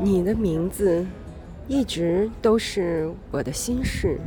你的名字一直都是我的心事。